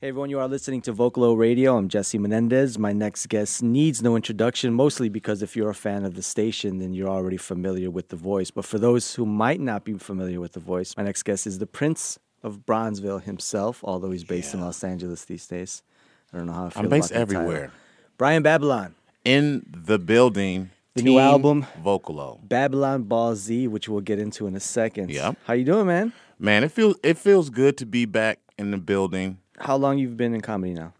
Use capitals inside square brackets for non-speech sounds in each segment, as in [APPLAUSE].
Hey everyone, you are listening to Vocalo Radio. I'm Jesse Menendez. My next guest needs no introduction, mostly because if you're a fan of the station, then you're already familiar with the voice. But for those who might not be familiar with the voice, my next guest is the Prince of Bronzeville himself, although he's based in Los Angeles these days. I don't know how I feel I'm based about that title. everywhere. Brian Babylon, In the building. The new album. Vocalo. Babylon Ball Z, which we'll get into in a second. Yep. How you doing, man? Man, it feels it feels good to be back in the building. How long you've been in comedy now?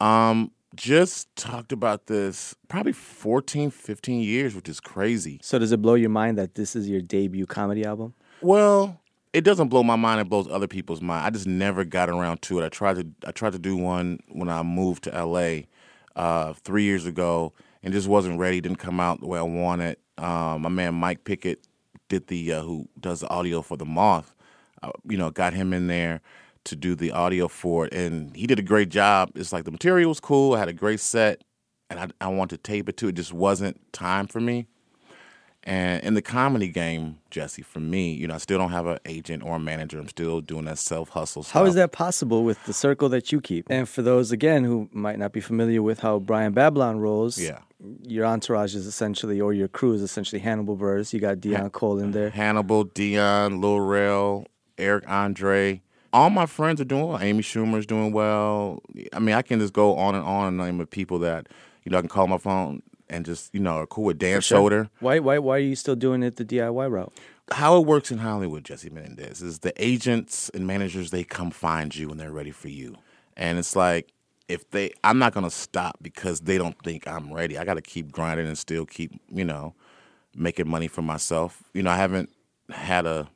Um, just talked about this probably 14, 15 years, which is crazy. So does it blow your mind that this is your debut comedy album? Well, it doesn't blow my mind. It blows other people's mind. I just never got around to it. I tried to I tried to do one when I moved to LA uh, three years ago, and just wasn't ready. Didn't come out the way I wanted. Um, my man Mike Pickett did the uh, who does the audio for the Moth. Uh, you know, got him in there to do the audio for it, and he did a great job. It's like the material was cool. I had a great set, and I, I wanted to tape it too. It just wasn't time for me. And in the comedy game, Jesse, for me, you know, I still don't have an agent or a manager. I'm still doing that self hustle stuff. How is that possible with the circle that you keep? And for those again who might not be familiar with how Brian Babylon rolls, Yeah. your entourage is essentially, or your crew is essentially Hannibal Buress. You got Deon Cole in there. Hannibal, Deon, Lil Rel, Eric Andre. All my friends are doing well. Amy Schumer's doing well. I mean, I can just go on and on and name of people that, you know, I can call my phone and just, you know, are cool with Dan Soder. Why, why, why are you still doing it the DIY route? how it works in Hollywood, Jesse Menendez, is the agents and managers they come find you when they're ready for you, and it's like if they, I'm not gonna stop because they don't think I'm ready. I got to keep grinding and still keep, you know, making money for myself. You know, I haven't had a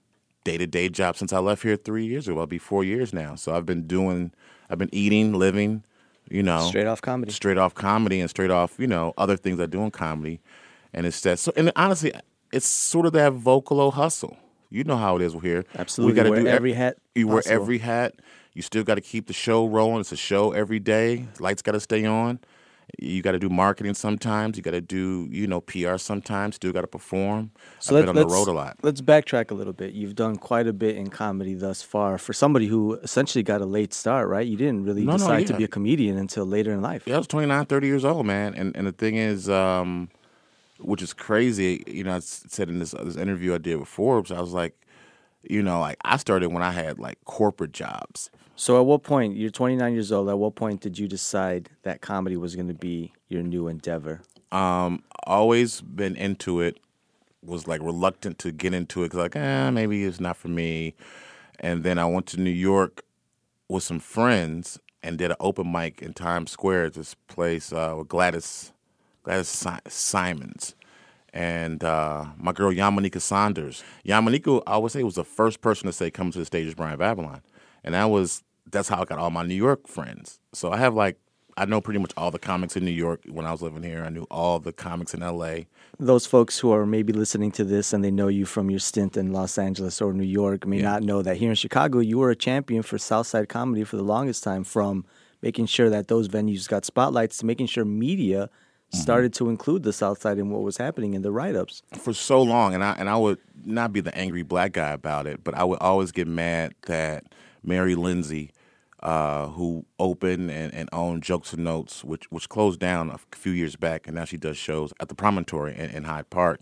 day to day job since I left here three years ago. It'll be four years now. So I've been doing, I've been eating, living, you know, Straight off comedy. straight off comedy and straight off, you know, other things I do in comedy. And it's that. So, and honestly, it's sort of that vocalo hustle. You know how it is here. Absolutely. We got to do every hat You wear possible. every hat. You still got to keep the show rolling. It's a show every day. Lights got to stay on. You got to do marketing sometimes. You got to do, you know, PR sometimes. Still got to perform. So I've let's, been on the road a lot. Let's backtrack a little bit. You've done quite a bit in comedy thus far. For somebody who essentially got a late start, right? You didn't really No, no, decide to be a comedian until later in life. Yeah, I was 29, 30 years old, man. And and the thing is, um, which is crazy, you know, I said in this this interview I did with Forbes, I was like, you know, like I started when I had like corporate jobs. So at what point, you're 29 years old, at what point did you decide that comedy was going to be your new endeavor? Um, always been into it. Was like reluctant to get into it because like, eh, maybe it's not for me. And then I went to New York with some friends and did an open mic in Times Square at this place uh, with Gladys Gladys si- Simons and uh, my girl Yamaneika Saunders. Yamaneika, I would say, was the first person to say, "Come to the stage is Brian Babylon," and that was that's how I got all my New York friends. So I have like I know pretty much all the comics in New York when I was living here. I knew all the comics in L.A. Those folks who are maybe listening to this and they know you from your stint in Los Angeles or New York may not know that here in Chicago, you were a champion for Southside comedy for the longest time, from making sure that those venues got spotlights to making sure media started to include the South Side in what was happening in the write ups. for so long, and I and I would not be the angry black guy about it, but I would always get mad that Mary Lindsey, uh, who opened and, and owned Jokes and Notes, which which closed down a few years back, and now she does shows at the Promontory in, in Hyde Park.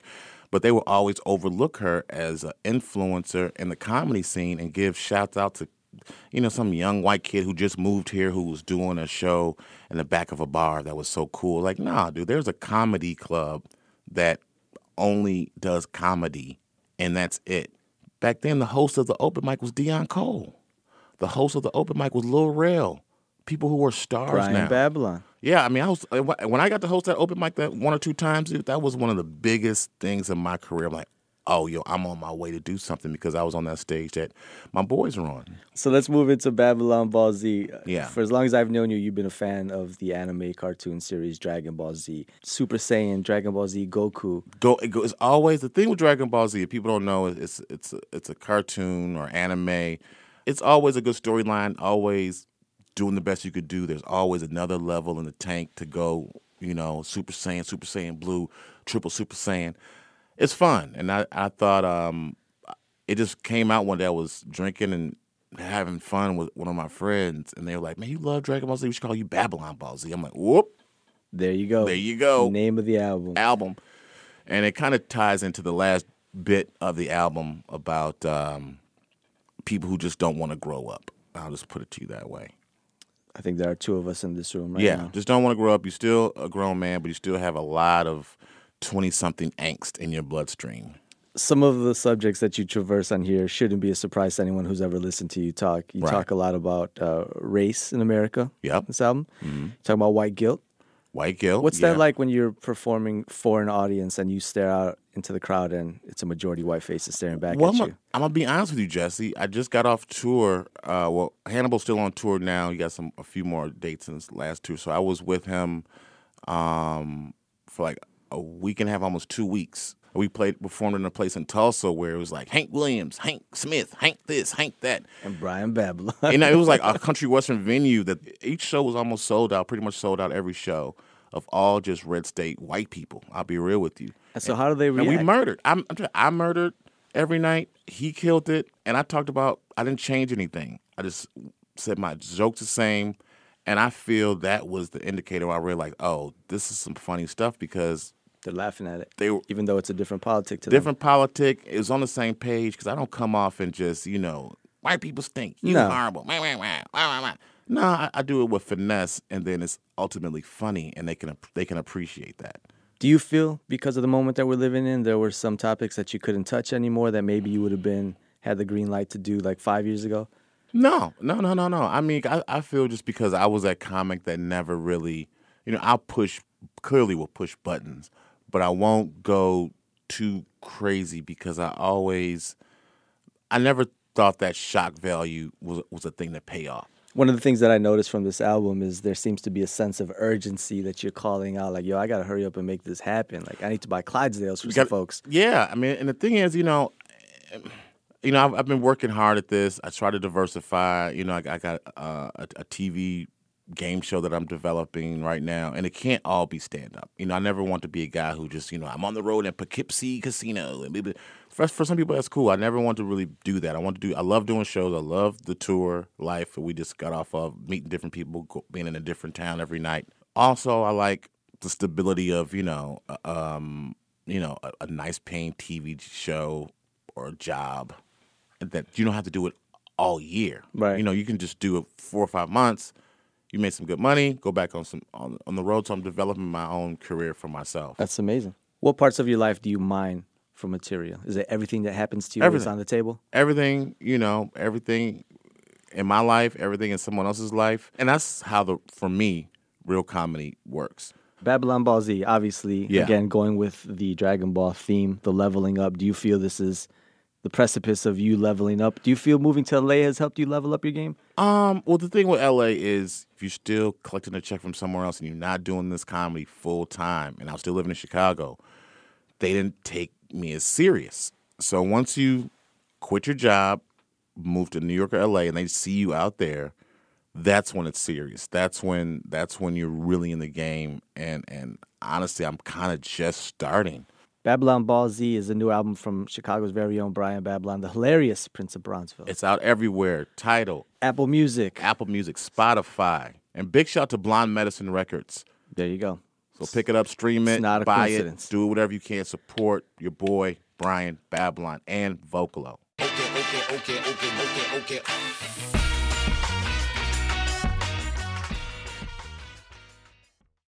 But they will always overlook her as an influencer in the comedy scene and give shouts out to, you know, some young white kid who just moved here who was doing a show in the back of a bar that was so cool. Like, nah, dude, there's a comedy club that only does comedy, and that's it. Back then, the host of the open mic was Deon Cole. The host of the open mic was Lil Rel. People who were stars Brian now. Babylon. Yeah, I mean, I was when I got to host that open mic that one or two times, dude, that was one of the biggest things in my career. I'm like, oh, yo, I'm on my way to do something because I was on that stage that my boys were on. So let's move into Babylon Ball Z. Yeah. For as long as I've known you, you've been a fan of the anime cartoon series Dragon Ball Z, Super Saiyan, Dragon Ball Z, Goku. Go, it go- it's always the thing with Dragon Ball Z. If people don't know, it's it's a, it's a cartoon or anime. It's always a good storyline. Always doing the best you could do. There's always another level in the tank to go. You know, Super Saiyan, Super Saiyan Blue, Triple Super Saiyan. It's fun, and I I thought um it just came out one day. I was drinking and having fun with one of my friends, and they were like, "Man, you love Dragon Ball Z? We should call you Babylon Ball Z." I'm like, "Whoop, There you go. there you go." Name of the album. album, and it kind of ties into the last bit of the album about um, people who just don't want to grow up. I'll just put it to you that way. I think there are two of us in this room right yeah, now. just don't want to grow up. You're still a grown man, but you still have a lot of twenty-something angst in your bloodstream. Some of the subjects that you traverse on here shouldn't be a surprise to anyone who's ever listened to you talk. You Right. talk a lot about uh, race in America. Yep. This album. You talk about white guilt. White guilt. What's yeah. that like when you're performing for an audience and you stare out into the crowd and it's a majority white faces staring back Well, at I'm, you? I'm gonna be honest with you, Jesse. I just got off tour. Uh, well, Hannibal's still on tour now. He got some a few more dates in his last tour. So I was with him um, for like a week and a half, almost two weeks. We played performed in a place in Tulsa where it was like Hank Williams, Hank Smith, Hank this, Hank that. And Brian Babylon. know, it was like a [LAUGHS] country western venue that each show was almost sold out, pretty much sold out every show of all just red state white people. I'll be real with you. And so how do they And react? we murdered. I'm, I'm tell- I murdered every night. He killed it, and I talked about I didn't change anything. I just said my jokes the same, and I feel that was the indicator. Where I realized, oh, this is some funny stuff because They're laughing at it, they even though it's a different politic to them. different politic. It was on the same page because I don't come off and just you know white people stink. You No. horrible. Wah, wah, wah, wah, wah. No, I, I do it with finesse, and then it's ultimately funny, and they can they can appreciate that. Do you feel because of the moment that we're living in, there were some topics that you couldn't touch anymore that maybe you would have been had the green light to do like five years ago? No, no, no, no, no. I mean, I, I feel just because I was that comic that never really, you know, I'll push, clearly will push buttons, but I won't go too crazy because I always, I never thought that shock value was was a thing to pay off. One of the things that I noticed from this album is there seems to be a sense of urgency that you're calling out, like, yo, I gotta hurry up and make this happen. Like, I need to buy Clydesdales for some Got- folks. Yeah, I mean, and the thing is, you know, you know, I've, I've been working hard at this. I try to diversify. You know, I, I got uh, a, a TV game show that I'm developing right now, and it can't all be stand up. You know, I never want to be a guy who just, you know, I'm on the road in Poughkeepsie Casino, and for, for some people that's cool. I never want to really do that. I want to do. I love doing shows. I love the tour life that we just got off of, meeting different people, being in a different town every night. Also, I like the stability of you know, uh, um, you know, a, a nice paying TV show or a job that you don't have to do it all year. Right. You know, you can just do it four or five months. You made some good money. Go back on some on, on the road. So I'm developing my own career for myself. That's amazing. What parts of your life do you mine for material? Is it everything that happens to you Everything. on the table? Everything, you know, everything in my life, everything in someone else's life, and that's how the for me real comedy works. Babylon Ball Z, obviously, Yeah. again, going with the Dragon Ball theme, the leveling up. Do you feel this is the precipice of you leveling up? Do you feel moving to LA has helped you level up your game? Um, well, the thing with LA is if you're still collecting a check from somewhere else and you're not doing this comedy full time, and I'm still living in Chicago, they didn't take me as serious. So once you quit your job, move to New York or LA, and they see you out there, that's when it's serious. That's when that's when you're really in the game. And and honestly, I'm kind of just starting. Babylon Ball Z is a new album from Chicago's very own Brian Babylon, the hilarious Prince of Bronzeville. It's out everywhere. Tidal, Apple Music. Apple Music, Spotify, and big shout to Blonde Medicine Records. There you go. So pick it up, stream it, It's not a buy coincidence. it, do whatever you can. Support your boy Brian Babylon and Vocalo. okay, okay, okay, okay, okay, okay.